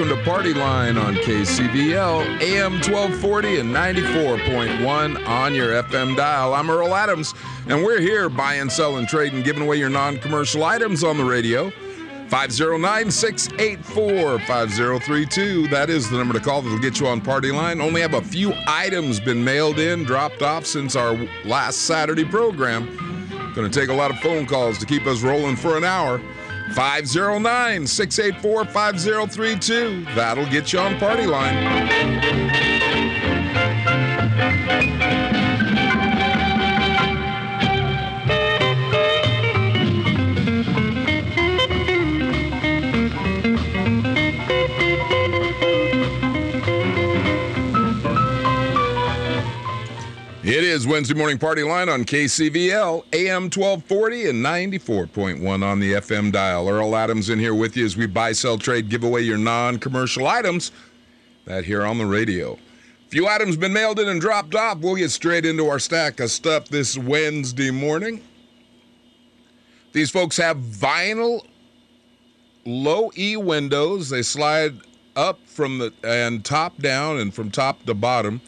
Welcome to Party Line on KCVL, AM 1240 and 94.1 on your FM dial. I'm Earl Adams, and we're here buying, selling, trading, giving away your non commercial items on the radio. 509 684 5032. That is the number to call that'll get you on Party Line. Only have a few items been mailed in, dropped off since our last Saturday program. Going to take a lot of phone calls to keep us rolling for an hour. 509 684 5032. That'll get you on Party Line. It is Wednesday Morning Party Line on KCVL, AM 1240 and 94.1 on the FM dial. Earl Adams in here with you as we buy, sell, trade, give away your non commercial items. That here on the radio. Few items been mailed in and dropped off. We'll get straight into our stack of stuff this Wednesday morning. These folks have vinyl low E windows. They slide up from the and top down and from top to bottom.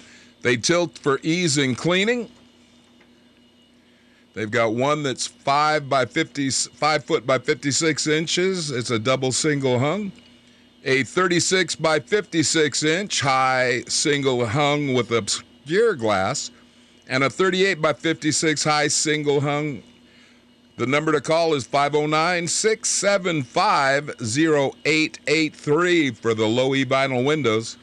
They tilt for ease in cleaning. They've got one that's five by 50, five foot by 56 inches. It's a double single hung. A 36 by 56 inch high single hung with obscure glass, and a 38 by 56 high single hung. The number to call is 509 675 0883 for the low E vinyl windows.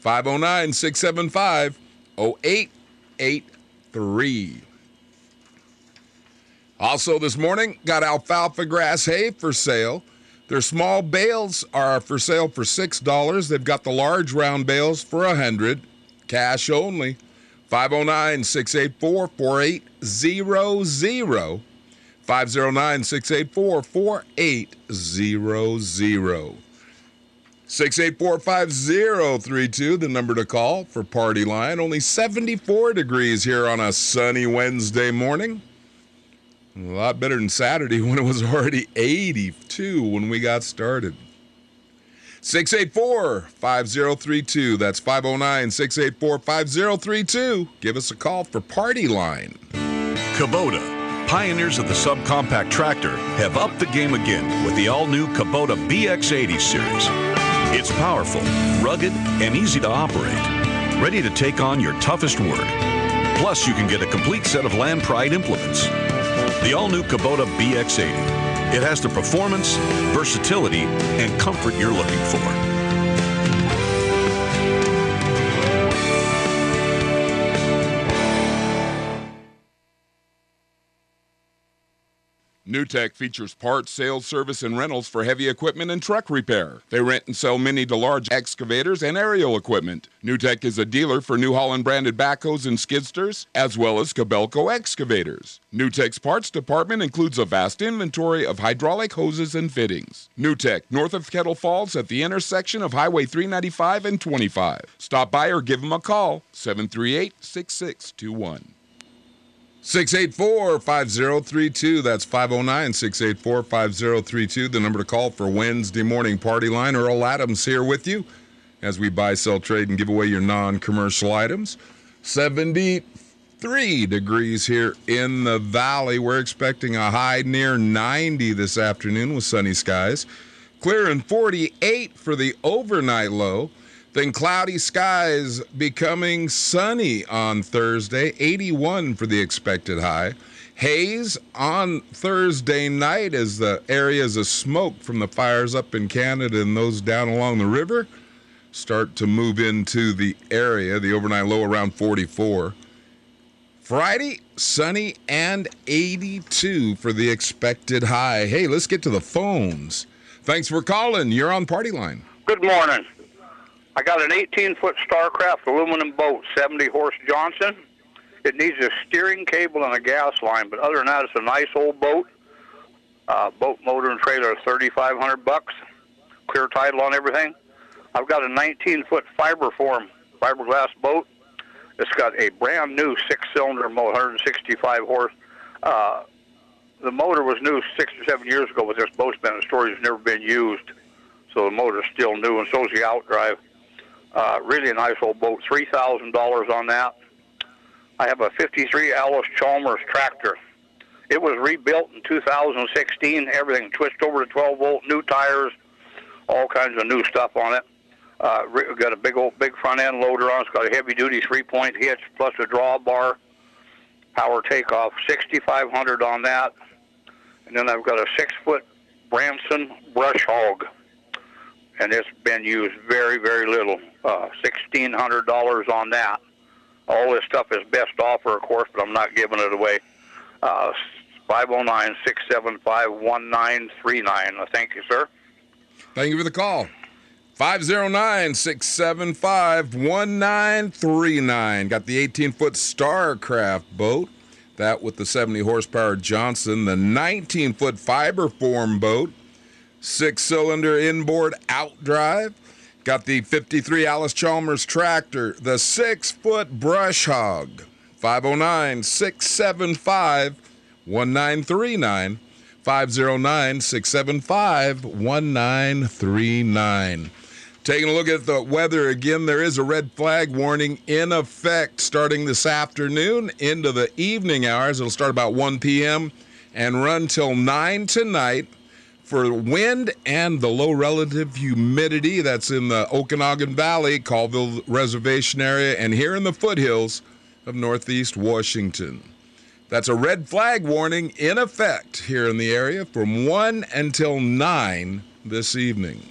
509 675 0883. Also, this morning, got alfalfa grass hay for sale. Their small bales are for sale for $6. They've got the large round bales for 100 cash only. 509 684 4800. 509 684 4800. 6845032, the number to call for Party Line. Only 74 degrees here on a sunny Wednesday morning. A lot better than Saturday when it was already 82 when we got started. 684-5032. That's 509-684-5032. Give us a call for Party Line. Kubota, pioneers of the subcompact tractor, have upped the game again with the all-new Kubota BX80 series. It's powerful, rugged, and easy to operate. Ready to take on your toughest work. Plus, you can get a complete set of Land Pride implements. The all-new Kubota BX80. It has the performance, versatility, and comfort you're looking for. NewTek features parts, sales, service, and rentals for heavy equipment and truck repair. They rent and sell mini to large excavators and aerial equipment. NewTek is a dealer for New Holland branded backhoes and skidsters, as well as Kobelco excavators. NewTek's parts department includes a vast inventory of hydraulic hoses and fittings. NewTek, north of Kettle Falls at the intersection of Highway 395 and 25. Stop by or give them a call, 738 6621. 684 5032. That's 509 684 5032. The number to call for Wednesday morning party line. Earl Adams here with you as we buy, sell, trade, and give away your non commercial items. 73 degrees here in the valley. We're expecting a high near 90 this afternoon with sunny skies. Clear and 48 for the overnight low. Then cloudy skies becoming sunny on Thursday, 81 for the expected high. Haze on Thursday night as the areas of smoke from the fires up in Canada and those down along the river start to move into the area. The overnight low around 44. Friday, sunny and 82 for the expected high. Hey, let's get to the phones. Thanks for calling. You're on Party Line. Good morning. I got an 18-foot Starcraft aluminum boat, 70 horse Johnson. It needs a steering cable and a gas line, but other than that, it's a nice old boat. Uh, boat motor and trailer, 3,500 bucks. Clear title on everything. I've got a 19-foot fiber form fiberglass boat. It's got a brand new six-cylinder motor, 165 horse. Uh, the motor was new six or seven years ago, but this boat's been in storage, never been used. so the motor's still new, and so's the outdrive. Uh, really nice old boat, three thousand dollars on that. I have a '53 Allis Chalmers tractor. It was rebuilt in 2016. Everything twist over to 12 volt, new tires, all kinds of new stuff on it. Uh, got a big old big front end loader on. It's got a heavy duty three point hitch plus a drawbar, power takeoff. 6,500 on that. And then I've got a six foot Branson brush hog, and it's been used very very little. Uh, $1,600 on that. All this stuff is best offer, of course, but I'm not giving it away. Uh, 509 675 1939. Thank you, sir. Thank you for the call. 509 675 1939. Got the 18 foot Starcraft boat. That with the 70 horsepower Johnson. The 19 foot Fiberform boat. Six cylinder inboard outdrive. Got the 53 Allis Chalmers tractor. The six foot Brush Hog. 509 675 1939. 509 675 1939. Taking a look at the weather again, there is a red flag warning in effect starting this afternoon into the evening hours. It'll start about 1 p.m. and run till 9 tonight for wind and the low relative humidity that's in the Okanogan Valley, Colville Reservation area, and here in the foothills of Northeast Washington. That's a red flag warning in effect here in the area from 1 until 9 this evening.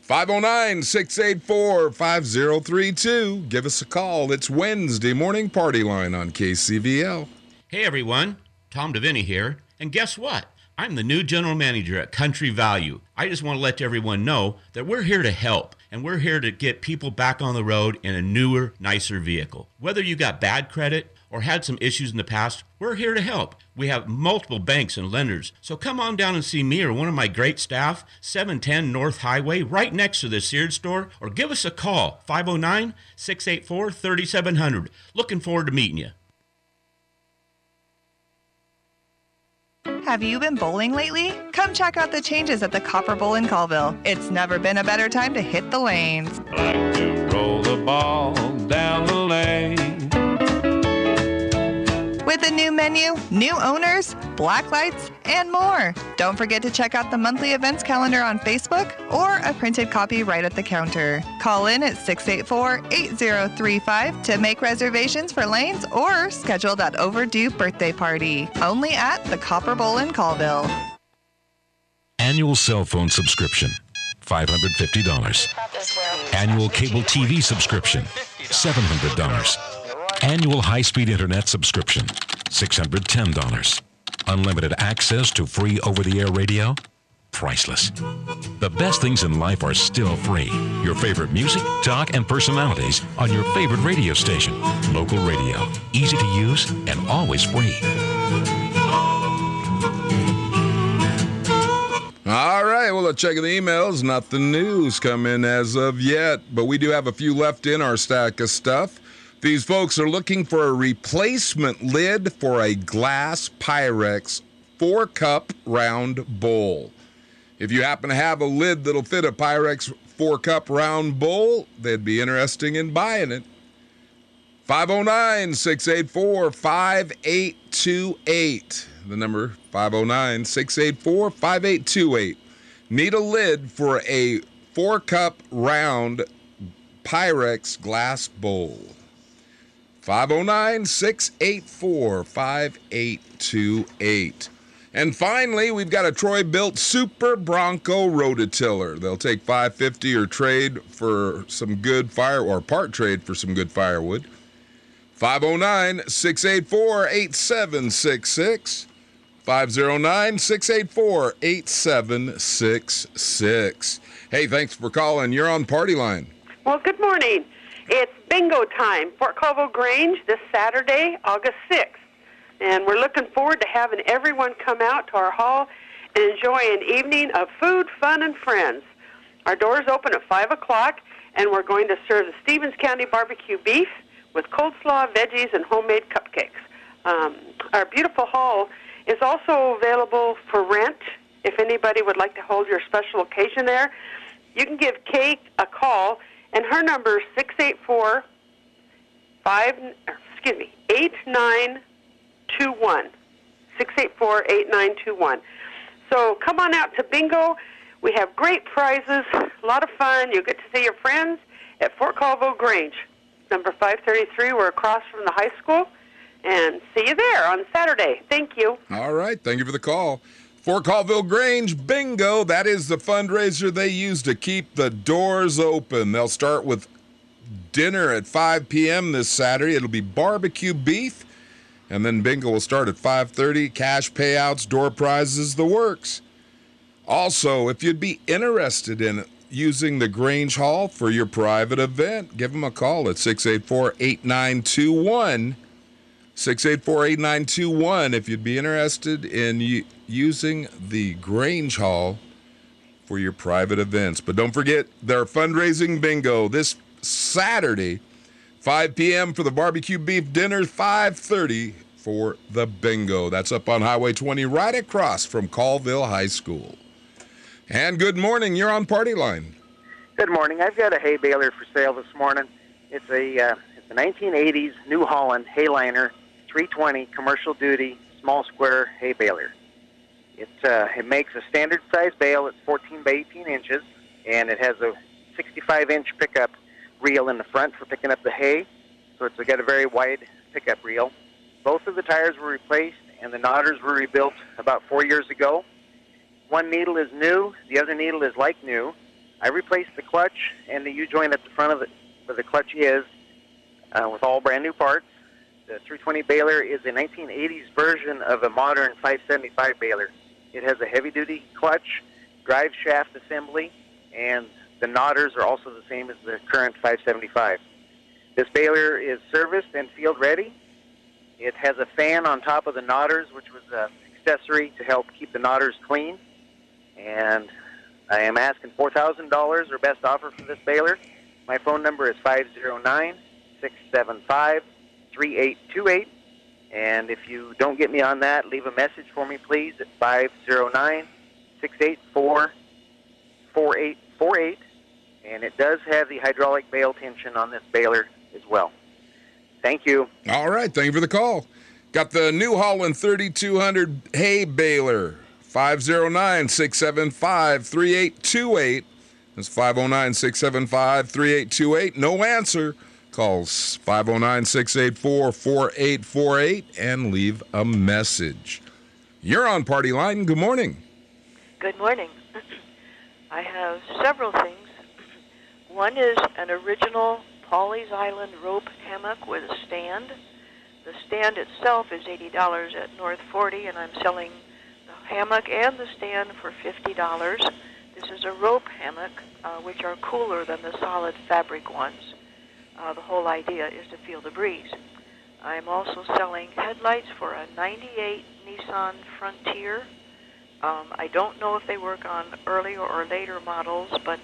509 684 5032. Give us a call. It's Wednesday morning party line on KCVL. Hey everyone, Tom Deviney here. And guess what? I'm the new general manager at Country Value. I just want to let everyone know that we're here to help and we're here to get people back on the road in a newer, nicer vehicle. Whether you got bad credit or had some issues in the past, we're here to help. We have multiple banks and lenders, so come on down and see me or one of my great staff, 710 North Highway, right next to the Sears store, or give us a call, 509 684 3700. Looking forward to meeting you. Have you been bowling lately? Come check out the changes at the Copper Bowl in Colville. It's never been a better time to hit the lanes. like to roll the ball down the lane. New menu, new owners, black lights, and more. Don't forget to check out the monthly events calendar on Facebook or a printed copy right at the counter. Call in at 684 8035 to make reservations for lanes or schedule that overdue birthday party. Only at the Copper Bowl in Colville. Annual cell phone subscription, $550. Annual cable TV subscription, $700. Annual high speed internet subscription, $610. Unlimited access to free over the air radio, priceless. The best things in life are still free. Your favorite music, talk, and personalities on your favorite radio station. Local radio, easy to use and always free. All right, well, let's check the emails. Nothing news come in as of yet, but we do have a few left in our stack of stuff. These folks are looking for a replacement lid for a glass Pyrex four cup round bowl. If you happen to have a lid that'll fit a Pyrex four cup round bowl, they'd be interesting in buying it. 509 684 5828. The number 509 684 5828. Need a lid for a four cup round Pyrex glass bowl. 509 684 5828. And finally, we've got a Troy-Bilt Super Bronco rototiller. They'll take 550 or trade for some good fire or part trade for some good firewood. 509 684 8766. 509 684 8766. Hey, thanks for calling. You're on Party Line. Well, good morning. It's bingo time, Fort Colville Grange, this Saturday, August 6th. And we're looking forward to having everyone come out to our hall and enjoy an evening of food, fun, and friends. Our doors open at 5 o'clock, and we're going to serve the Stevens County barbecue beef with coleslaw, veggies, and homemade cupcakes. Um, our beautiful hall is also available for rent if anybody would like to hold your special occasion there, you can give Kay a call, and her number is six eight four five. Excuse me, eight nine two one. Six eight four eight nine two one. So come on out to bingo. We have great prizes, a lot of fun. You'll get to see your friends at Fort Colville Grange, number 533. We're across from the high school. And see you there on Saturday. Thank you. All right. Thank you for the call. Fort Colville Grange Bingo. That is the fundraiser they use to keep the doors open. They'll start with dinner at 5 p.m. this Saturday. It'll be barbecue beef, and then bingo will start at 5:30. Cash payouts, door prizes, the works. Also, if you'd be interested in using the Grange Hall for your private event, give them a call at 684 8921. 684 8921 if you'd be interested in using the Grange Hall for your private events. But don't forget their fundraising bingo this Saturday, 5 p.m. for the barbecue beef dinner, 5:30 for the bingo. That's up on Highway 20 right across from Colville High School. And good morning, you're on Party Line. Good morning. I've got a hay baler for sale this morning. It's a uh, it's a 1980s New Holland Hayliner 320 commercial duty small square hay baler. It uh, it makes a standard size bale. It's 14 by 18 inches, and it has a 65 inch pickup reel in the front for picking up the hay. So it's got a very wide pickup reel. Both of the tires were replaced, and the knotters were rebuilt about four years ago. One needle is new, the other needle is like new. I replaced the clutch and the U-joint at the front of it, where the clutch is, uh, with all brand new parts. The 320 baler is a 1980s version of a modern 575 baler. It has a heavy-duty clutch, drive shaft assembly, and the knotters are also the same as the current 575. This baler is serviced and field ready. It has a fan on top of the knotters, which was an accessory to help keep the knotters clean. And I am asking $4,000 or best offer for this baler. My phone number is 509 675 3828. And if you don't get me on that, leave a message for me, please, at 509 684 4848. And it does have the hydraulic bale tension on this baler as well. Thank you. All right, thank you for the call. Got the New Holland 3200 hay baler, 509 675 3828. That's 509 675 3828. No answer. Calls 509 684 4848 and leave a message. You're on Party Line. Good morning. Good morning. I have several things. One is an original Pawleys Island rope hammock with a stand. The stand itself is $80 at North 40, and I'm selling the hammock and the stand for $50. This is a rope hammock, uh, which are cooler than the solid fabric ones. Uh, the whole idea is to feel the breeze. I'm also selling headlights for a 98 Nissan Frontier. Um, I don't know if they work on earlier or later models, but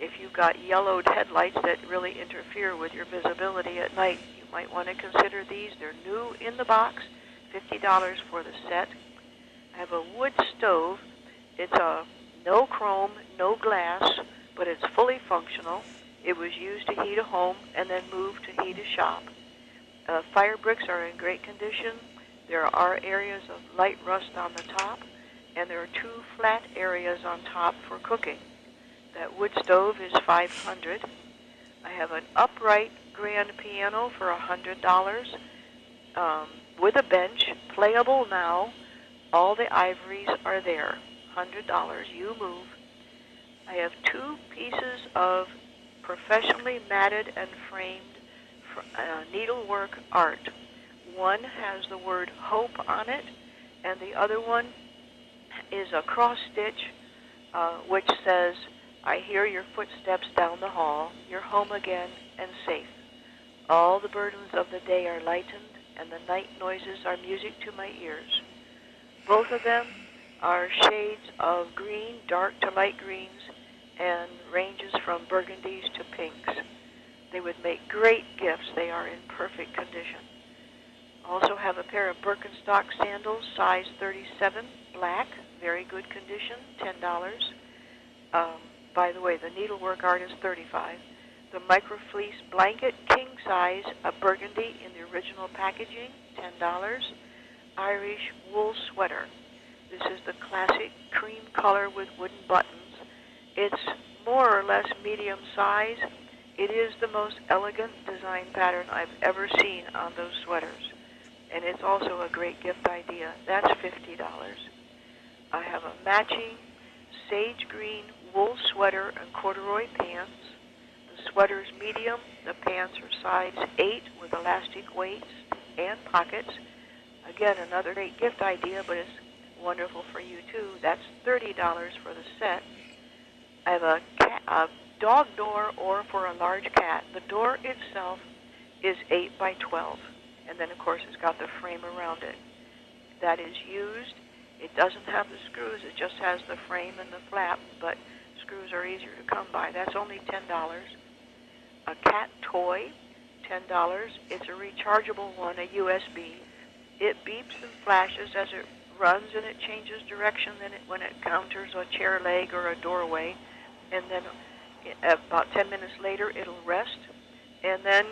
if you've got yellowed headlights that really interfere with your visibility at night, you might want to consider these. They're new in the box, $50 for the set. I have a wood stove. It's a no chrome, no glass, but it's fully functional. It was used to heat a home and then moved to heat a shop. Uh, fire bricks are in great condition. There are areas of light rust on the top, and there are two flat areas on top for cooking. That wood stove is 500. I have an upright grand piano for $100 um, with a bench, playable now. All the ivories are there. $100. You move. I have two pieces of professionally matted and framed uh, needlework art. One has the word hope on it, and the other one is a cross stitch uh, which says, I hear your footsteps down the hall. You're home again and safe. All the burdens of the day are lightened, and the night noises are music to my ears. Both of them are shades of green, dark to light greens, and ranges from burgundies to pinks. They would make great gifts. They are in perfect condition. Also have a pair of Birkenstock sandals, size 37, black, very good condition, $10. Um, by the way, the needlework art is 35 The microfleece blanket, king size, a burgundy in the original packaging, $10. Irish wool sweater. This is the classic cream color with wooden buttons. It's more or less medium size. It is the most elegant design pattern I've ever seen on those sweaters. And it's also a great gift idea. That's $50. I have a matching sage green wool sweater and corduroy pants. The sweater's medium. The pants are size 8 with elastic weights and pockets. Again, another great gift idea, but it's wonderful for you too. That's $30 for the set. Have a, cat, a dog door or for a large cat. The door itself is 8 by 12. And then, of course, it's got the frame around it. That is used. It doesn't have the screws. It just has the frame and the flap, but screws are easier to come by. That's only $10. A cat toy, $10. It's a rechargeable one, a USB. It beeps and flashes as it runs and it changes direction then when it counters a chair leg or a doorway. And then uh, about 10 minutes later, it'll rest and then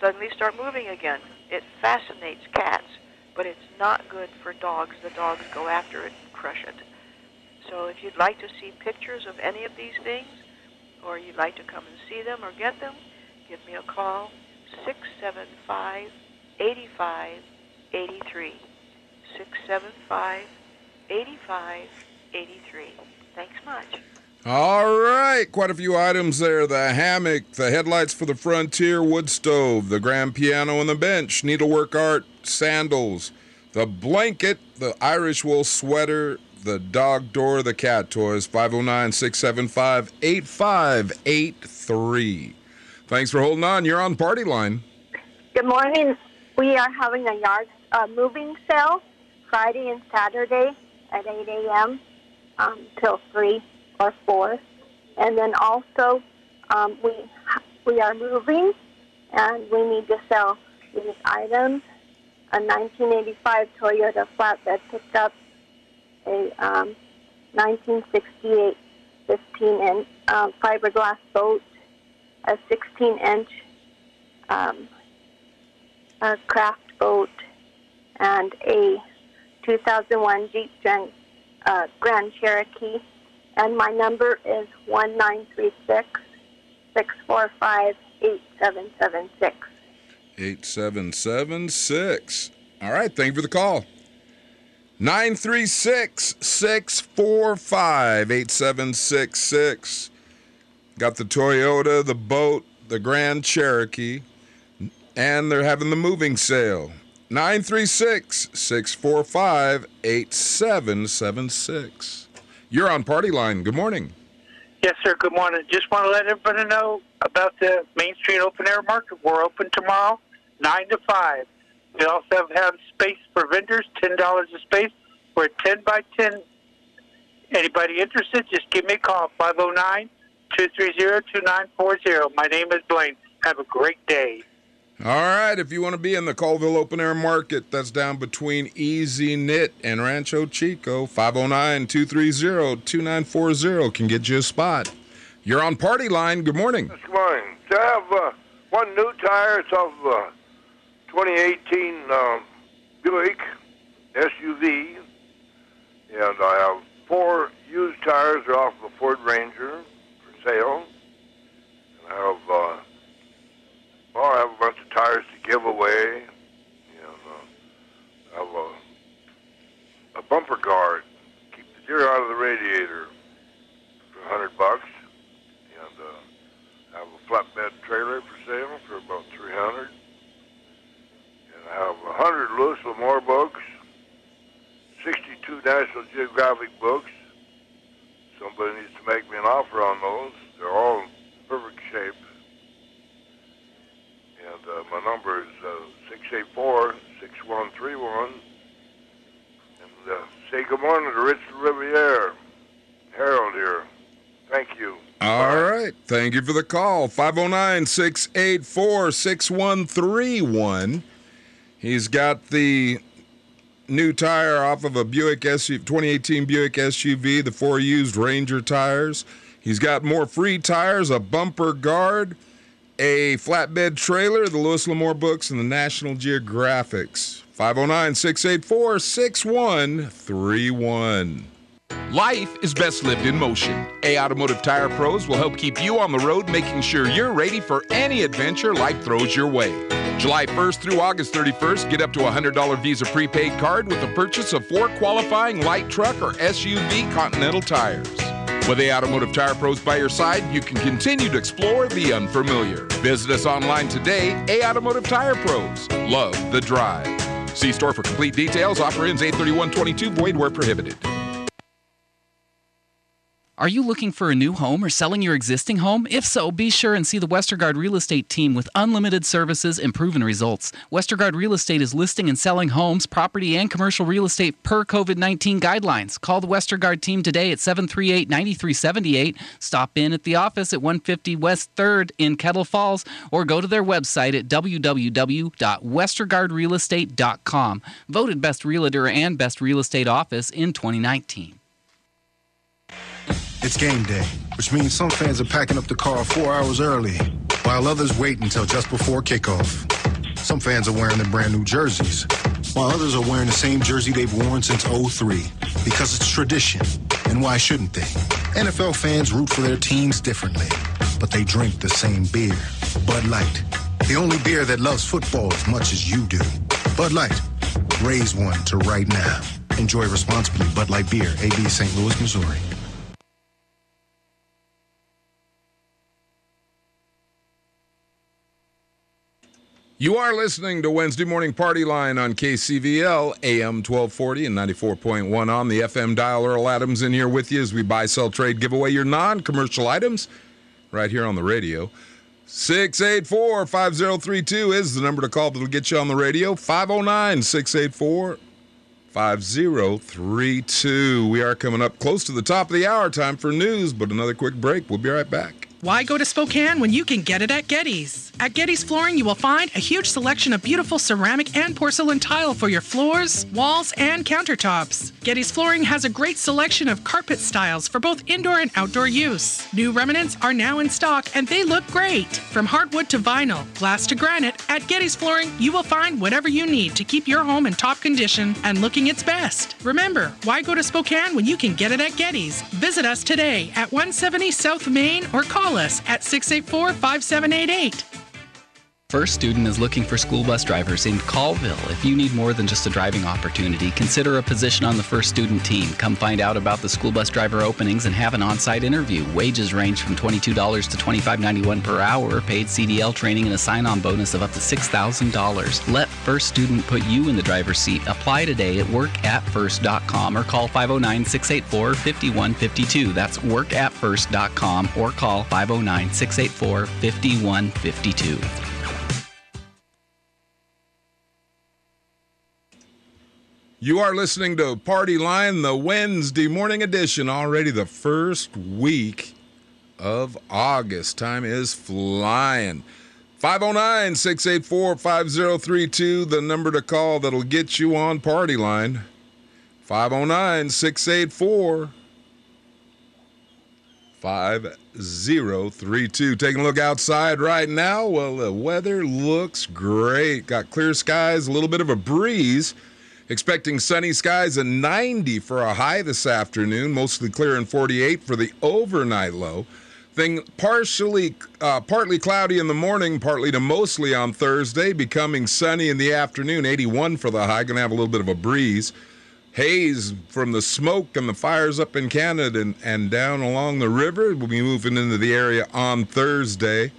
suddenly start moving again. It fascinates cats, but it's not good for dogs. The dogs go after it and crush it. So if you'd like to see pictures of any of these things, or you'd like to come and see them or get them, give me a call, 675 85 83. 675 85 83. Thanks much. All right, quite a few items there. The hammock, the headlights for the Frontier wood stove, the grand piano and the bench, needlework art, sandals, the blanket, the Irish wool sweater, the dog door, the cat toys, 509 675 8583. Thanks for holding on. You're on Party Line. Good morning. We are having a yard uh, moving sale Friday and Saturday at 8 a.m. Um, till 3 or 4. And then also, um, we, we are moving and we need to sell these items a 1985 Toyota flatbed pickup, a um, 1968 15 inch um, fiberglass boat, a 16 inch um, a craft boat, and a 2001 Jeep uh, Grand Cherokee. And my number is 1936 645 8776. 8776. All right, thank you for the call. 936 645 8766. Got the Toyota, the boat, the Grand Cherokee, and they're having the moving sale. 936 645 8776. You're on Party Line. Good morning. Yes, sir. Good morning. Just want to let everybody know about the Main Street Open Air Market. We're open tomorrow, 9 to 5. We also have, space for vendors, $10 a space. We're 10 by 10. Anybody interested, just give me a call, 509 230 2940. My name is Blaine. Have a great day. All right, if you want to be in the Colville Open Air Market, that's down between Easy Knit and Rancho Chico, 509 230 2940 can get you a spot. You're on Party Line. Good morning. Good morning. I have uh, one new tire. It's off of a 2018 um, Buick SUV. And I have four used tires are off of a Ford Ranger for sale. And I have, uh, well, I have a bunch of tires to give away. And uh, I have a, a bumper guard. Keep the deer out of the radiator for a 100 bucks. And uh, I have a flatbed trailer for sale for about 300 and I have a 100 Louis L'Amour books, 62 National Geographic books. Somebody needs to make me an offer on those. They're all in perfect shape. And uh, my number is uh, 684-6131. And uh, say good morning to Rich Riviere. Harold here. Thank you. All right. Thank you for the call. 509 684 6131. He's got the new tire off of a Buick SUV, 2018 Buick SUV, the four used Ranger tires. He's got more free tires, a bumper guard, a flatbed trailer, the Louis L'Amour books, and the National Geographics. 509 684 6131. Life is best lived in motion. A Automotive Tire Pros will help keep you on the road, making sure you're ready for any adventure life throws your way. July 1st through August 31st, get up to a $100 Visa prepaid card with the purchase of four qualifying light truck or SUV Continental tires. With A Automotive Tire Pros by your side, you can continue to explore the unfamiliar. Visit us online today, A Automotive Tire Pros. Love the drive. See store for complete details. Offer ends 83122, void where prohibited. Are you looking for a new home or selling your existing home? If so, be sure and see the Westergaard Real Estate team with unlimited services and proven results. Westergaard Real Estate is listing and selling homes, property, and commercial real estate per COVID 19 guidelines. Call the Westergaard team today at 738 9378. Stop in at the office at 150 West 3rd in Kettle Falls or go to their website at www.westergaardrealestate.com. Voted Best Realtor and Best Real Estate Office in 2019. It's game day, which means some fans are packing up the car four hours early, while others wait until just before kickoff. Some fans are wearing their brand new jerseys, while others are wearing the same jersey they've worn since 03, because it's tradition. And why shouldn't they? NFL fans root for their teams differently, but they drink the same beer. Bud Light. The only beer that loves football as much as you do. Bud Light. Raise one to right now. Enjoy responsibly. Bud Light Beer, AB St. Louis, Missouri. You are listening to Wednesday Morning Party Line on KCVL, AM 1240 and 94.1 on the FM dial. Earl Adams in here with you as we buy, sell, trade, give away your non commercial items right here on the radio. 684 5032 is the number to call that'll get you on the radio. 509 684 5032. We are coming up close to the top of the hour. Time for news, but another quick break. We'll be right back. Why go to Spokane when you can get it at Getty's? At Getty's Flooring, you will find a huge selection of beautiful ceramic and porcelain tile for your floors, walls, and countertops. Getty's Flooring has a great selection of carpet styles for both indoor and outdoor use. New remnants are now in stock and they look great. From hardwood to vinyl, glass to granite, at Getty's Flooring, you will find whatever you need to keep your home in top condition and looking its best. Remember, why go to Spokane when you can get it at Getty's? Visit us today at 170 South Main or call us at 684 5788. First Student is looking for school bus drivers in Colville. If you need more than just a driving opportunity, consider a position on the First Student team. Come find out about the school bus driver openings and have an on site interview. Wages range from $22 to $25.91 per hour, paid CDL training, and a sign on bonus of up to $6,000. Let First Student put you in the driver's seat. Apply today at workatfirst.com or call 509 684 5152. That's workatfirst.com or call 509 You are listening to Party Line, the Wednesday morning edition, already the first week of August. Time is flying. 509 684 5032, the number to call that'll get you on Party Line. 509 684 5032. Taking a look outside right now. Well, the weather looks great. Got clear skies, a little bit of a breeze. Expecting sunny skies and 90 for a high this afternoon, mostly clear and 48 for the overnight low. Thing partially, uh, partly cloudy in the morning, partly to mostly on Thursday, becoming sunny in the afternoon. 81 for the high, to have a little bit of a breeze. Haze from the smoke and the fires up in Canada and, and down along the river. We'll be moving into the area on Thursday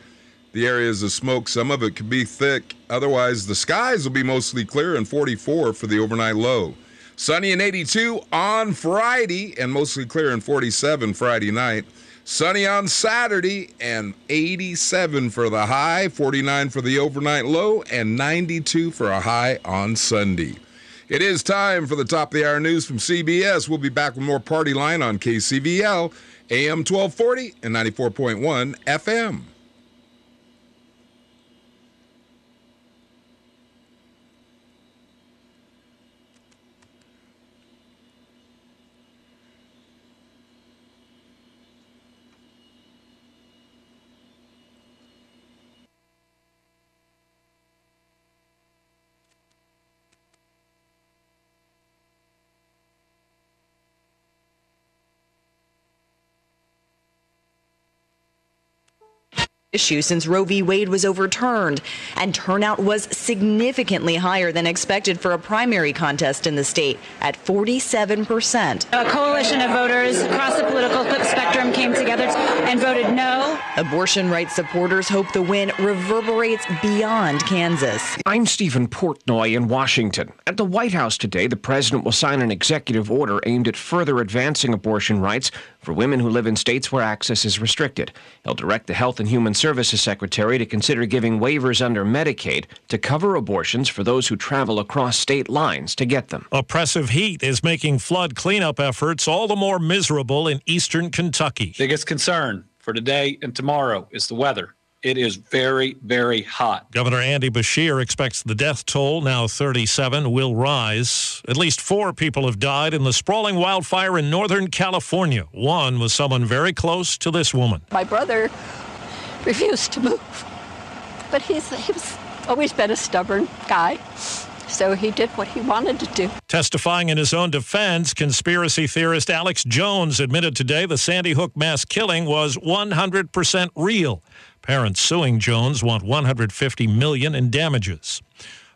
the areas of smoke. Some of it could be thick. Otherwise, the skies will be mostly clear and 44 for the overnight low. Sunny and 82 on Friday and mostly clear and 47 Friday night. Sunny on Saturday and 87 for the high, 49 for the overnight low, and 92 for a high on Sunday. It is time for the top of the hour news from CBS. We'll be back with more Party Line on KCVL, AM 1240 and 94.1 FM. Issue since Roe v. Wade was overturned, and turnout was significantly higher than expected for a primary contest in the state at 47%. A coalition of voters across the political spectrum came together and voted no. Abortion rights supporters hope the win reverberates beyond Kansas. I'm Stephen Portnoy in Washington. At the White House today, the president will sign an executive order aimed at further advancing abortion rights for women who live in states where access is restricted. He'll direct the Health and Human Services Secretary to consider giving waivers under Medicaid to cover abortions for those who travel across state lines to get them. Oppressive heat is making flood cleanup efforts all the more miserable in eastern Kentucky. Biggest concern for today and tomorrow is the weather. It is very, very hot. Governor Andy Beshear expects the death toll, now 37, will rise. At least four people have died in the sprawling wildfire in Northern California. One was someone very close to this woman. My brother refused to move, but he's he was always been a stubborn guy. So he did what he wanted to do. Testifying in his own defense, conspiracy theorist Alex Jones admitted today the Sandy Hook mass killing was 100% real. Parents suing Jones want 150 million in damages.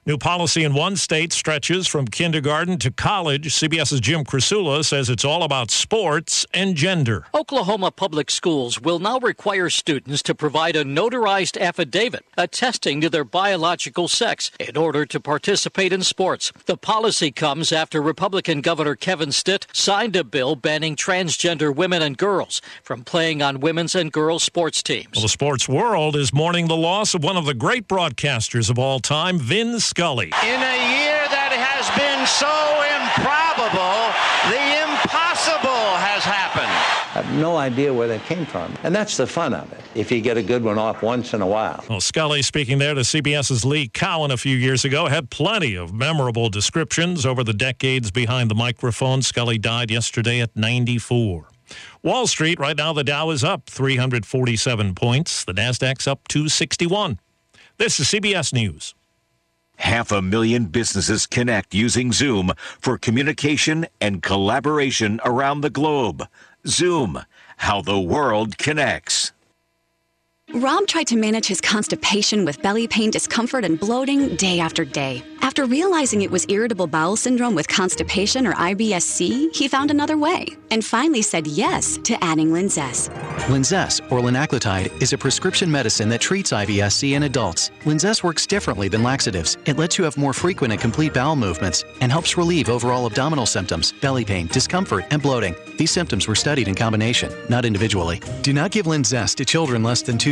New policy in one state stretches from kindergarten to college. CBS's Jim Krasula says it's all about sports and gender. Oklahoma Public Schools will now require students to provide a notarized affidavit attesting to their biological sex in order to participate in sports. The policy comes after Republican Governor Kevin Stitt signed a bill banning transgender women and girls from playing on women's and girls' sports teams. Well, the sports world is mourning the loss of one of the great broadcasters of all time, Vin Scully. In a year that has been so improbable, the impossible has happened. I have no idea where that came from. And that's the fun of it, if you get a good one off once in a while. Well, Scully, speaking there to CBS's Lee Cowan a few years ago, had plenty of memorable descriptions over the decades behind the microphone. Scully died yesterday at 94. Wall Street, right now, the Dow is up 347 points. The NASDAQ's up 261. This is CBS News. Half a million businesses connect using Zoom for communication and collaboration around the globe. Zoom, how the world connects. Rob tried to manage his constipation with belly pain, discomfort, and bloating day after day. After realizing it was irritable bowel syndrome with constipation or IBS-C, he found another way and finally said yes to adding Linzess. Linzess, or linaclotide, is a prescription medicine that treats IBS-C in adults. Linzess works differently than laxatives. It lets you have more frequent and complete bowel movements and helps relieve overall abdominal symptoms, belly pain, discomfort, and bloating. These symptoms were studied in combination, not individually. Do not give Linzess to children less than two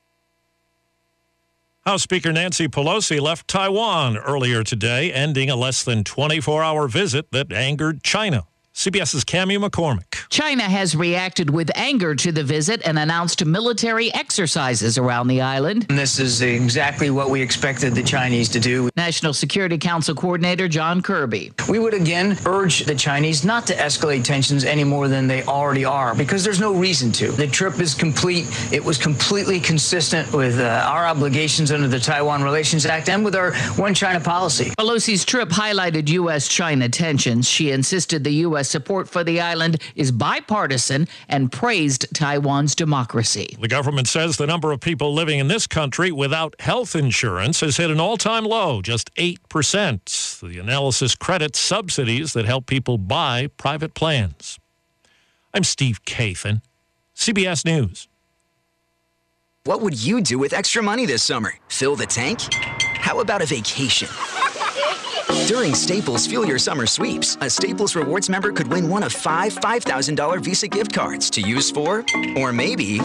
House Speaker Nancy Pelosi left Taiwan earlier today, ending a less than 24 hour visit that angered China. CBS's Cami McCormick. China has reacted with anger to the visit and announced military exercises around the island. This is exactly what we expected the Chinese to do. National Security Council Coordinator John Kirby. We would again urge the Chinese not to escalate tensions any more than they already are because there's no reason to. The trip is complete. It was completely consistent with uh, our obligations under the Taiwan Relations Act and with our one China policy. Pelosi's trip highlighted U.S. China tensions. She insisted the U.S. support for the island is bipartisan and praised Taiwan's democracy. The government says the number of people living in this country without health insurance has hit an all time low, just 8%. The analysis credits subsidies that help people buy private plans. I'm Steve Kathan, CBS News. What would you do with extra money this summer? Fill the tank? How about a vacation? During Staples Fuel Your Summer Sweeps, a Staples Rewards member could win one of five $5,000 Visa gift cards to use for, or maybe,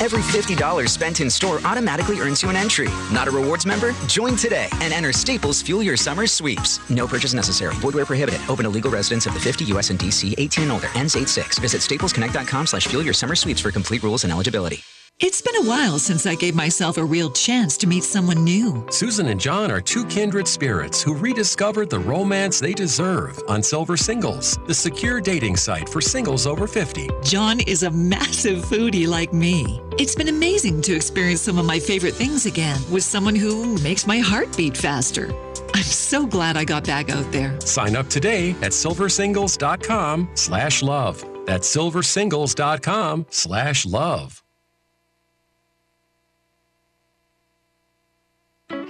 every $50 spent in store automatically earns you an entry. Not a rewards member? Join today and enter Staples Fuel Your Summer Sweeps. No purchase necessary. Void where prohibited. Open to legal residents of the 50 U.S. and D.C. 18 and older. Ends 8-6. Visit staplesconnect.com slash fuel your summer sweeps for complete rules and eligibility. It's been a while since I gave myself a real chance to meet someone new. Susan and John are two kindred spirits who rediscovered the romance they deserve on Silver Singles, the secure dating site for singles over 50. John is a massive foodie like me. It's been amazing to experience some of my favorite things again with someone who makes my heart beat faster. I'm so glad I got back out there. Sign up today at silversingles.com slash love. That's silversingles.com slash love.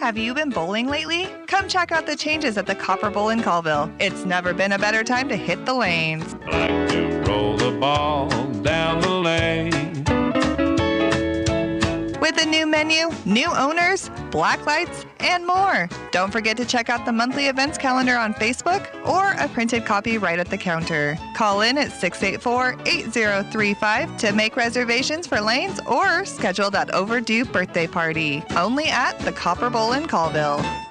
Have you been bowling lately? Come check out the changes at the Copper Bowl in Colville. It's never been a better time to hit the lanes. Like to roll the ball down the lane. With a new menu, new owners, black lights, and more. Don't forget to check out the monthly events calendar on Facebook or a printed copy right at the counter. Call in at 684 8035 to make reservations for lanes or schedule that overdue birthday party. Only at the Copper Bowl in Colville.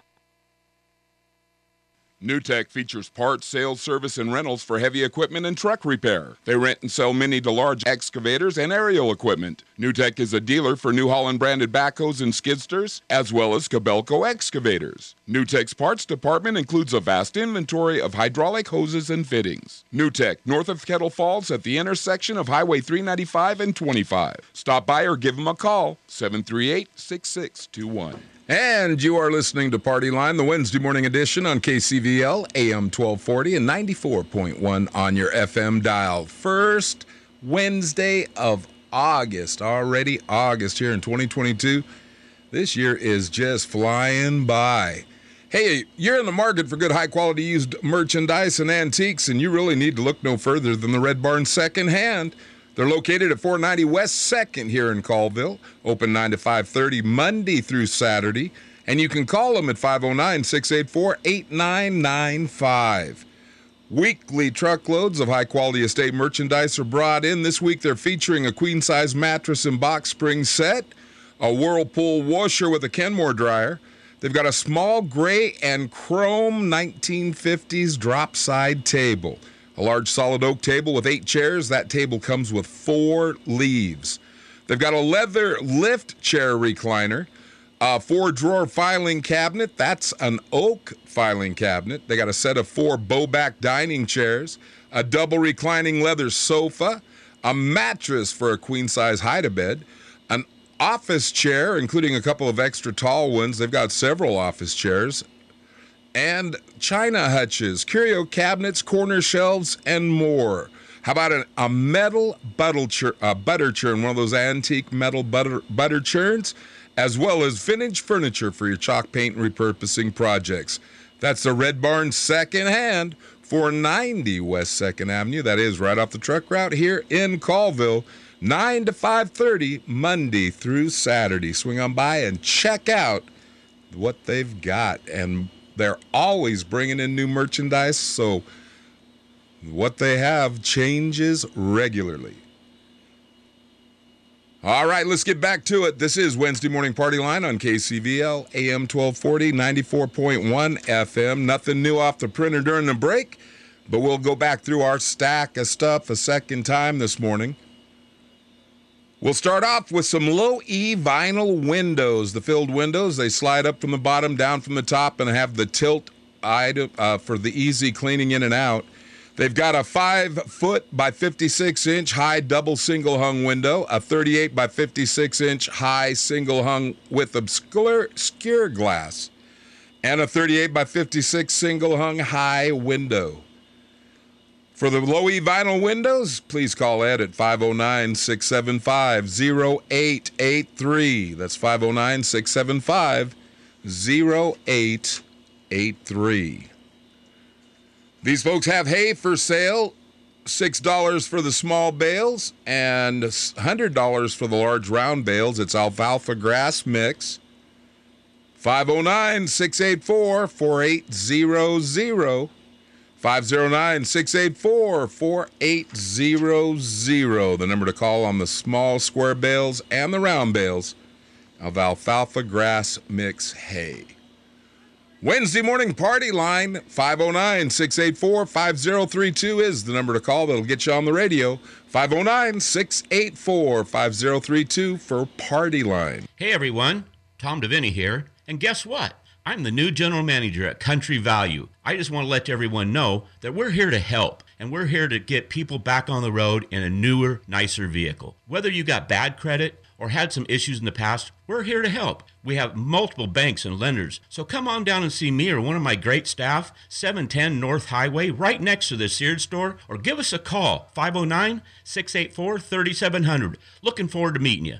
NewTek features parts, sales, service, and rentals for heavy equipment and truck repair. They rent and sell mini to large excavators and aerial equipment. NewTek is a dealer for New Holland branded backhoes and skidsters, as well as Kobelco excavators. NewTek's parts department includes a vast inventory of hydraulic hoses and fittings. NewTek, north of Kettle Falls at the intersection of Highway 395 and 25. Stop by or give them a call, 738 6621. And you are listening to Party Line, the Wednesday morning edition on KCVL, AM 1240 and 94.1 on your FM dial. First Wednesday of August, already August here in 2022. This year is just flying by. Hey, you're in the market for good high quality used merchandise and antiques, and you really need to look no further than the Red Barn Second Hand. They're located at 490 West 2nd here in Colville, open 9 to 5:30 Monday through Saturday, and you can call them at 509-684-8995. Weekly truckloads of high quality estate merchandise are brought in. This week they're featuring a queen size mattress and box spring set, a Whirlpool washer with a Kenmore dryer. They've got a small gray and chrome 1950s drop side table. A large solid oak table with eight chairs. That table comes with four leaves. They've got a leather lift chair recliner, a four drawer filing cabinet. That's an oak filing cabinet. They got a set of four bowback dining chairs, a double reclining leather sofa, a mattress for a queen size hide a bed, an office chair, including a couple of extra tall ones. They've got several office chairs, and china hutches, curio cabinets, corner shelves, and more. How about an, a metal butter, chur, butter churn, one of those antique metal butter, butter churns, as well as vintage furniture for your chalk paint and repurposing projects. That's the Red Barn Second Hand, 490 West 2nd Avenue. That is right off the truck route here in Colville. 9 to 5:30 Monday through Saturday. Swing on by and check out what they've got and they're always bringing in new merchandise, so what they have changes regularly. All right, let's get back to it. This is Wednesday Morning Party Line on KCVL, AM 1240, 94.1 FM. Nothing new off the printer during the break, but we'll go back through our stack of stuff a second time this morning. We'll start off with some low E vinyl windows. The filled windows, they slide up from the bottom, down from the top, and have the tilt item, uh, for the easy cleaning in and out. They've got a 5 foot by 56 inch high double single hung window, a 38 by 56 inch high single hung with obscure, obscure glass, and a 38 by 56 single hung high window. For the low E vinyl windows, please call Ed at 509 675 0883. That's 509 675 0883. These folks have hay for sale $6 for the small bales and $100 for the large round bales. It's alfalfa grass mix. 509 684 4800. 509 684 4800. The number to call on the small square bales and the round bales of alfalfa grass mix hay. Wednesday morning party line 509 684 5032 is the number to call that'll get you on the radio. 509 684 5032 for party line. Hey everyone, Tom Devaney here. And guess what? I'm the new general manager at Country Value. I just want to let everyone know that we're here to help and we're here to get people back on the road in a newer, nicer vehicle. Whether you got bad credit or had some issues in the past, we're here to help. We have multiple banks and lenders. So come on down and see me or one of my great staff, 710 North Highway, right next to the Sears store, or give us a call, 509 684 3700. Looking forward to meeting you.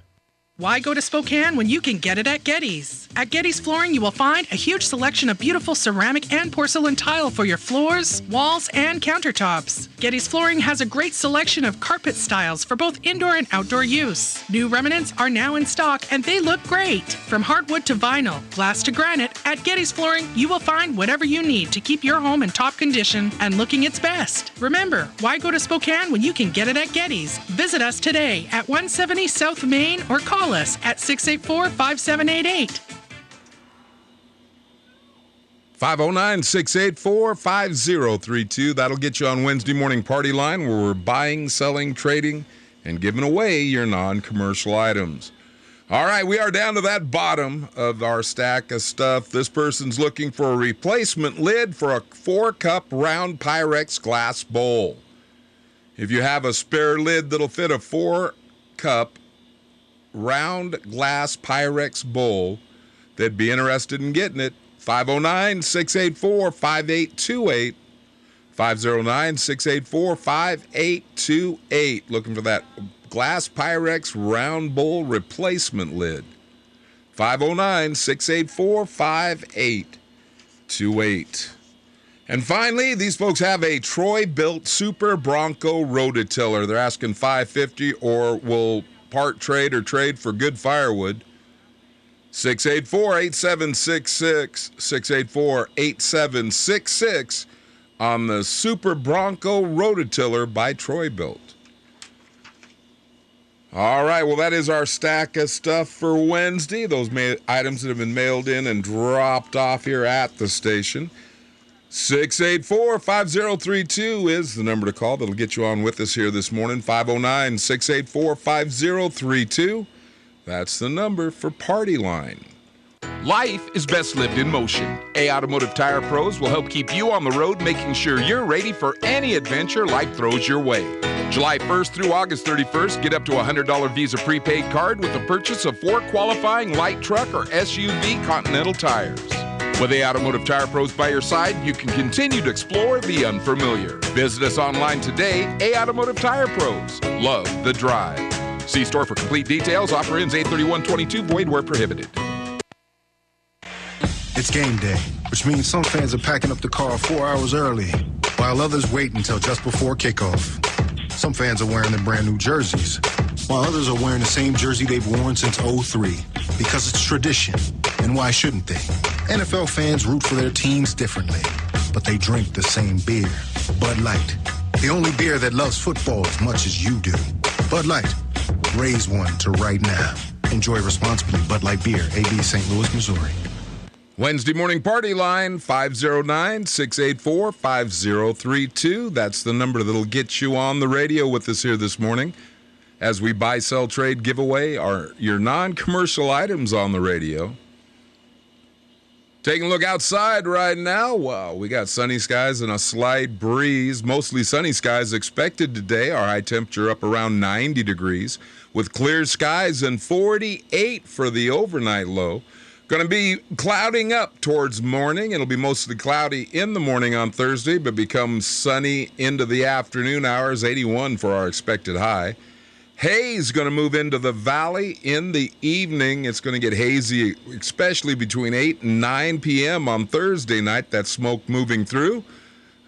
Why go to Spokane when you can get it at Getty's? At Getty's Flooring, you will find a huge selection of beautiful ceramic and porcelain tile for your floors, walls, and countertops. Getty's Flooring has a great selection of carpet styles for both indoor and outdoor use. New remnants are now in stock and they look great. From hardwood to vinyl, glass to granite, at Getty's Flooring, you will find whatever you need to keep your home in top condition and looking its best. Remember, why go to Spokane when you can get it at Getty's? Visit us today at 170 South Main or call us at 684 5788. 509 684 5032. That'll get you on Wednesday morning party line where we're buying, selling, trading, and giving away your non commercial items. All right, we are down to that bottom of our stack of stuff. This person's looking for a replacement lid for a four cup round Pyrex glass bowl. If you have a spare lid that'll fit a four cup round glass Pyrex bowl, they'd be interested in getting it. 509 684 5828. 509 684 5828. Looking for that glass Pyrex round bowl replacement lid. 509 684 5828. And finally, these folks have a Troy-Bilt Super Bronco rototiller. They're asking 550 or will part trade or trade for good firewood. 684 8766 684 8766 on the Super Bronco Rototiller by Troy-Bilt. All right, well, that is our stack of stuff for Wednesday. Those ma- items that have been mailed in and dropped off here at the station. 684 5032 is the number to call that'll get you on with us here this morning. 509 684 5032. That's the number for Party Line. Life is best lived in motion. A Automotive Tire Pros will help keep you on the road, making sure you're ready for any adventure life throws your way. July 1st through August 31st, get up to a $100 Visa prepaid card with the purchase of four qualifying light truck or SUV Continental tires. With A Automotive Tire Pros by your side, you can continue to explore the unfamiliar. Visit us online today, A Automotive Tire Pros. Love the drive. See store for complete details. Offer ends 83122, void where prohibited. It's game day, which means some fans are packing up the car four hours early, while others wait until just before kickoff. Some fans are wearing their brand new jerseys, while others are wearing the same jersey they've worn since 03, because it's tradition. And why shouldn't they? NFL fans root for their teams differently, but they drink the same beer. Bud Light. The only beer that loves football as much as you do. Bud Light. Raise one to right now. Enjoy responsibly. Bud Light Beer, AB St. Louis, Missouri. Wednesday morning party line 509 684 5032. That's the number that'll get you on the radio with us here this morning as we buy, sell, trade, giveaway our your non-commercial items on the radio. Taking a look outside right now. Wow, we got sunny skies and a slight breeze. Mostly sunny skies expected today. Our high temperature up around 90 degrees with clear skies and 48 for the overnight low. Going to be clouding up towards morning. It'll be mostly cloudy in the morning on Thursday, but become sunny into the afternoon hours. 81 for our expected high. Haze going to move into the valley in the evening. It's going to get hazy, especially between 8 and 9 p.m. on Thursday night. That smoke moving through.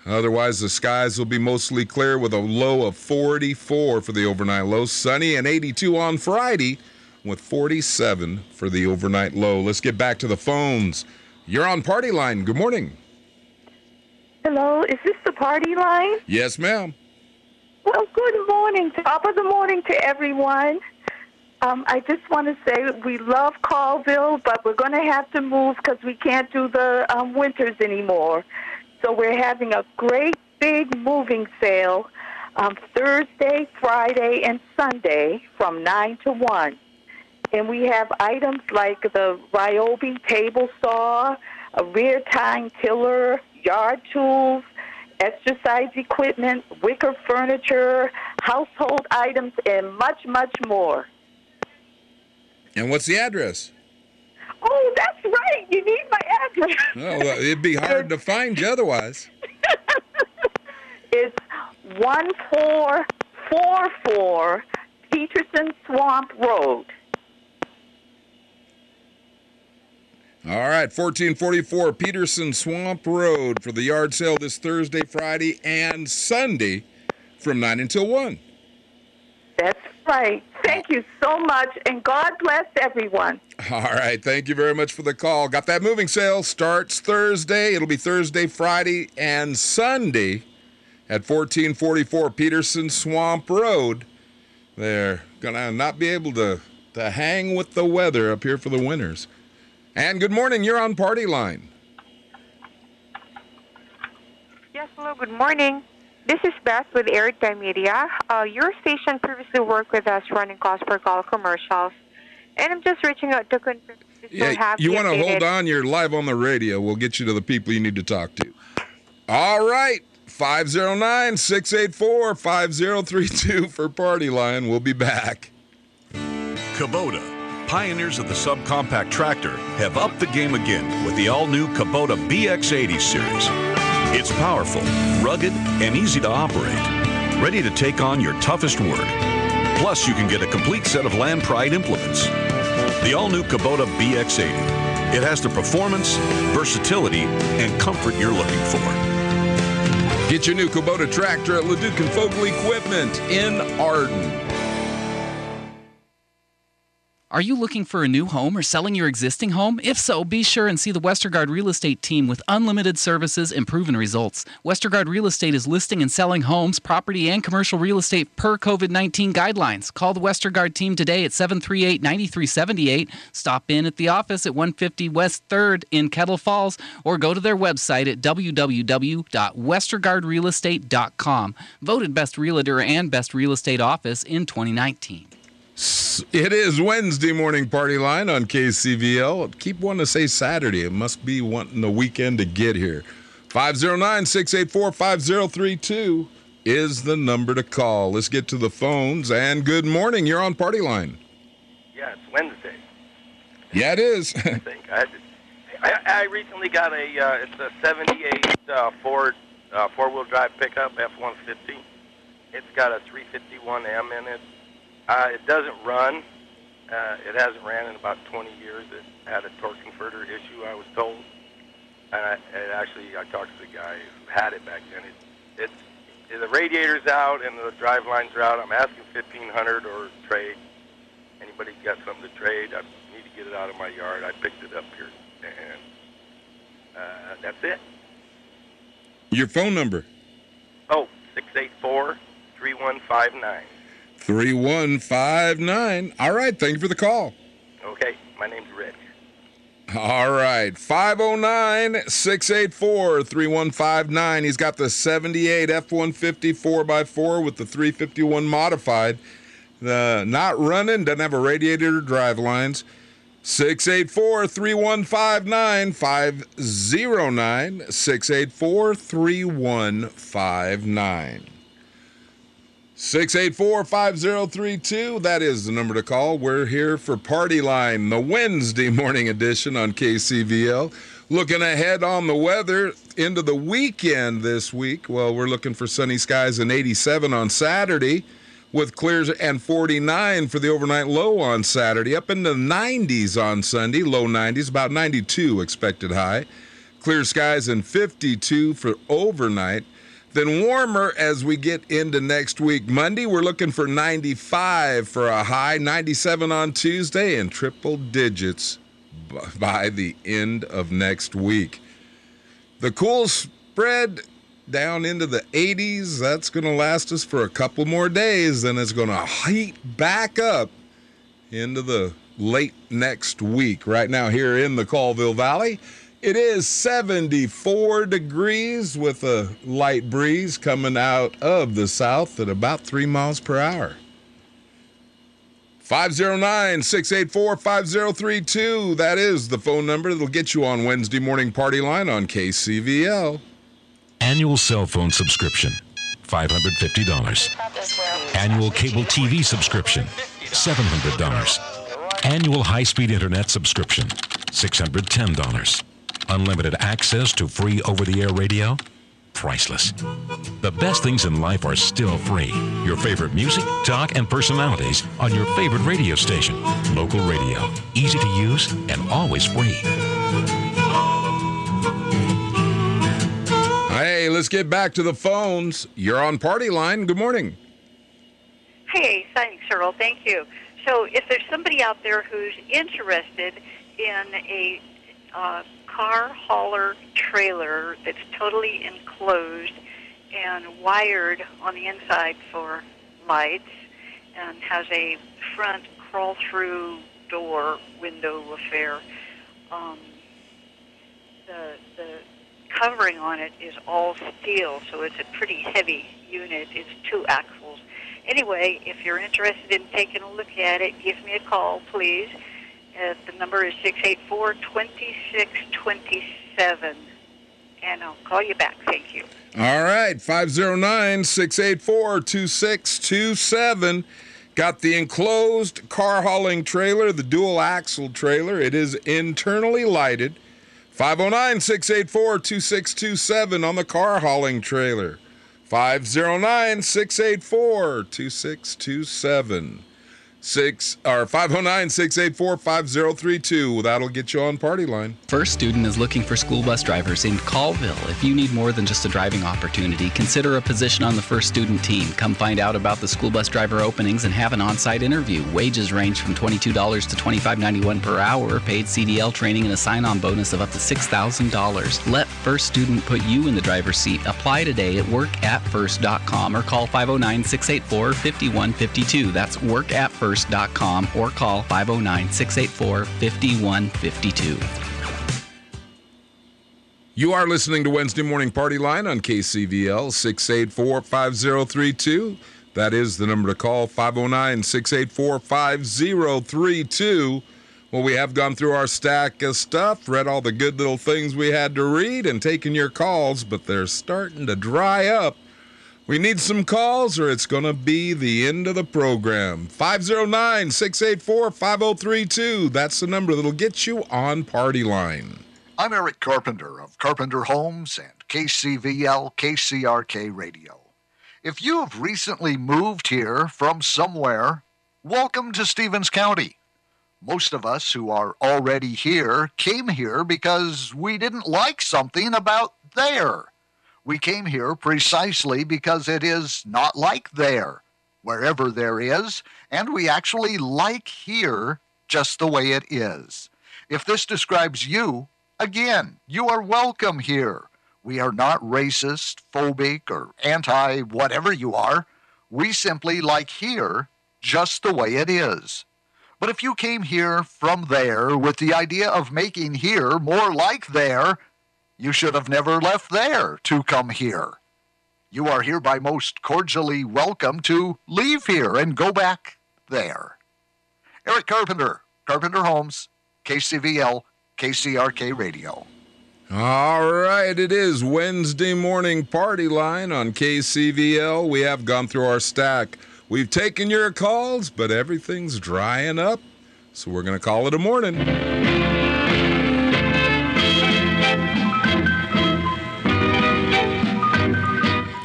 Otherwise, the skies will be mostly clear with a low of 44 for the overnight low. Sunny and 82 on Friday with 47 for the overnight low. Let's get back to the phones. You're on Party Line. Good morning. Hello, is this the party line? Yes, ma'am. Well, good morning, top of the morning to everyone. Um, I just want to say we love Colville, but we're going to have to move because we can't do the um, winters anymore. So we're having a great big moving sale um, Thursday, Friday, and Sunday from 9 to 1. And we have items like the Ryobi table saw, a rear tine tiller, yard tools, exercise equipment, wicker furniture, household items, and much, much more. And what's the address? Oh, that's right. You need my address. Oh, well, it'd be hard to find you otherwise. It's 1444 Peterson Swamp Road. All right, 1444 Peterson Swamp Road for the yard sale this Thursday, Friday, and Sunday from 9 until 1. That's right. Thank you so much, and God bless everyone. All right, thank you very much for the call. Got that moving sale starts Thursday. It'll be Thursday, Friday, and Sunday at 1444 Peterson Swamp Road. They're gonna not be able to to hang with the weather up here for the winters. And good morning, you're on Party Line. Yes, hello, good morning. This is Beth with Airtime Media. Uh, your station previously worked with us running calls for call commercials. And I'm just reaching out to confirm if you still have you the want to hold on? You're live on the radio. We'll get you to the people you need to talk to. All right, 509 684 5032 for Party Line. We'll be back. Kubota, pioneers of the subcompact tractor, have upped the game again with the all-new Kubota BX80 series. It's powerful, rugged, and easy to operate, ready to take on your toughest work. Plus, you can get a complete set of Land Pride implements. The all-new Kubota BX80. It has the performance, versatility, and comfort you're looking for. Get your new Kubota tractor at Leduc and Fogel Equipment in Arden. Are you looking for a new home or selling your existing home? If so, be sure and see the Westergaard Real Estate team with unlimited services and proven results. Westergaard Real Estate is listing and selling homes, property, and commercial real estate per COVID 19 guidelines. Call the Westergaard team today at 738 9378. Stop in at the office at 150 West 3rd in Kettle Falls or go to their website at www.westergaardrealestate.com. Voted Best Realtor and Best Real Estate Office in 2019. It is Wednesday morning party line on KCVL. Keep wanting to say Saturday. It must be wanting the weekend to get here. 509 684 5032 is the number to call. Let's get to the phones. And good morning. You're on party line. Yeah, it's Wednesday. Yeah, it is. I think I, I, I recently got a uh, it's a '78 uh, Ford uh, four-wheel drive pickup F-150. It's got a 351M in it. Uh, it doesn't run. Uh, it hasn't ran in about 20 years. It had a torque converter issue, I was told. And I, it actually, I talked to the guy who had it back then. It, it's the radiator's out and the drive lines are out. I'm asking 1500 or trade. Anybody got something to trade? I need to get it out of my yard. I picked it up here, and uh, that's it. Your phone number Oh, 684 3159. 3159. All right. Thank you for the call. Okay, my name's Rich. All right. 509 684 3159. He's got the 78 F 150 4x4 with the 351 modified. The not running, doesn't have a radiator or drive lines. 684 3159 509 684 3159. 684 5032. That is the number to call. We're here for Party Line, the Wednesday morning edition on KCVL. Looking ahead on the weather into the weekend this week. Well, we're looking for sunny skies and 87 on Saturday with clears and 49 for the overnight low on Saturday. Up into the 90s on Sunday, low 90s, about 92 expected high. Clear skies and 52 for overnight. Then warmer as we get into next week. Monday, we're looking for 95 for a high, 97 on Tuesday, and triple digits by the end of next week. The cool spread down into the 80s, that's going to last us for a couple more days. Then it's going to heat back up into the late next week. Right now, here in the Colville Valley, it is 74 degrees with a light breeze coming out of the south at about three miles per hour. 509 684 5032. That is the phone number that'll get you on Wednesday morning party line on KCVL. Annual cell phone subscription, $550. Annual cable TV subscription, $700. Annual high speed internet subscription, $610. Unlimited access to free over the air radio, priceless. The best things in life are still free. Your favorite music, talk, and personalities on your favorite radio station. Local radio, easy to use and always free. Hey, let's get back to the phones. You're on party line. Good morning. Hey, thanks, Earl. Thank you. So, if there's somebody out there who's interested in a uh, car hauler trailer that's totally enclosed and wired on the inside for lights and has a front crawl through door window affair. Um, the, the covering on it is all steel, so it's a pretty heavy unit. It's two axles. Anyway, if you're interested in taking a look at it, give me a call, please. Uh, the number is 684 2627. And I'll call you back. Thank you. All right, 509 684 2627. Got the enclosed car hauling trailer, the dual axle trailer. It is internally lighted. 509 684 2627 on the car hauling trailer. 509 684 2627. Six or 509-684-5032. That'll get you on party line. First Student is looking for school bus drivers in Colville. If you need more than just a driving opportunity, consider a position on the First Student team. Come find out about the school bus driver openings and have an on-site interview. Wages range from $22 to $25.91 per hour, paid CDL training and a sign-on bonus of up to $6,000. Let First Student put you in the driver's seat. Apply today at workatfirst.com or call 509-684-5152. That's workatfirst.com or call 509 684 5152. You are listening to Wednesday Morning Party Line on KCVL 684 5032. That is the number to call 509 684 5032. Well, we have gone through our stack of stuff, read all the good little things we had to read, and taken your calls, but they're starting to dry up. We need some calls or it's going to be the end of the program. 509 684 5032. That's the number that'll get you on Party Line. I'm Eric Carpenter of Carpenter Homes and KCVL KCRK Radio. If you have recently moved here from somewhere, welcome to Stevens County. Most of us who are already here came here because we didn't like something about there. We came here precisely because it is not like there, wherever there is, and we actually like here just the way it is. If this describes you, again, you are welcome here. We are not racist, phobic, or anti whatever you are. We simply like here just the way it is. But if you came here from there with the idea of making here more like there, you should have never left there to come here. You are hereby most cordially welcome to leave here and go back there. Eric Carpenter, Carpenter Homes, KCVL, KCRK Radio. All right, it is Wednesday morning party line on KCVL. We have gone through our stack. We've taken your calls, but everything's drying up, so we're going to call it a morning.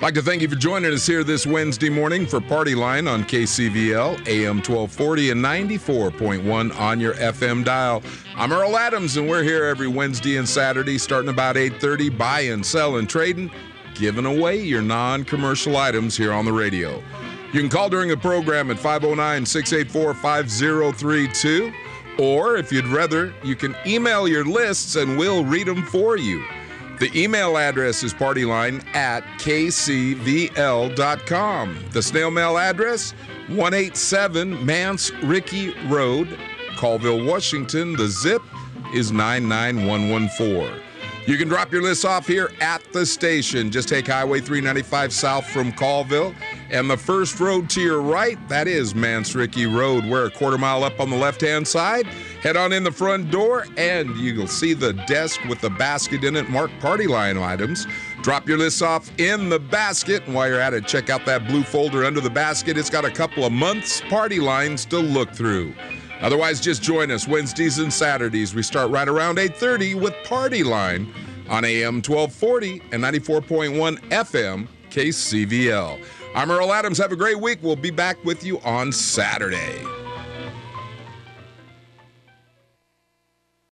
Like to thank you for joining us here this Wednesday morning for Party Line on KCVL, AM 1240 and 94.1 on your FM dial. I'm Earl Adams, and we're here every Wednesday and Saturday starting about 8.30, buying, selling, trading, giving away your non-commercial items here on the radio. You can call during the program at 509-684-5032, or if you'd rather, you can email your lists and we'll read them for you. The email address is partyline at kcvl.com. The snail mail address 187 Mance Ricky Road, Colville, Washington. The zip is 99114. You can drop your list off here at the station. Just take Highway 395 south from Colville. And the first road to your right, that is Mance Ricky Road. We're a quarter mile up on the left hand side. Head on in the front door, and you'll see the desk with the basket in it marked party line items. Drop your list off in the basket. And while you're at it, check out that blue folder under the basket. It's got a couple of months' party lines to look through. Otherwise, just join us Wednesdays and Saturdays. We start right around 8:30 with Party Line on AM 1240 and 94.1 FM KCVL. I'm Earl Adams. Have a great week. We'll be back with you on Saturday.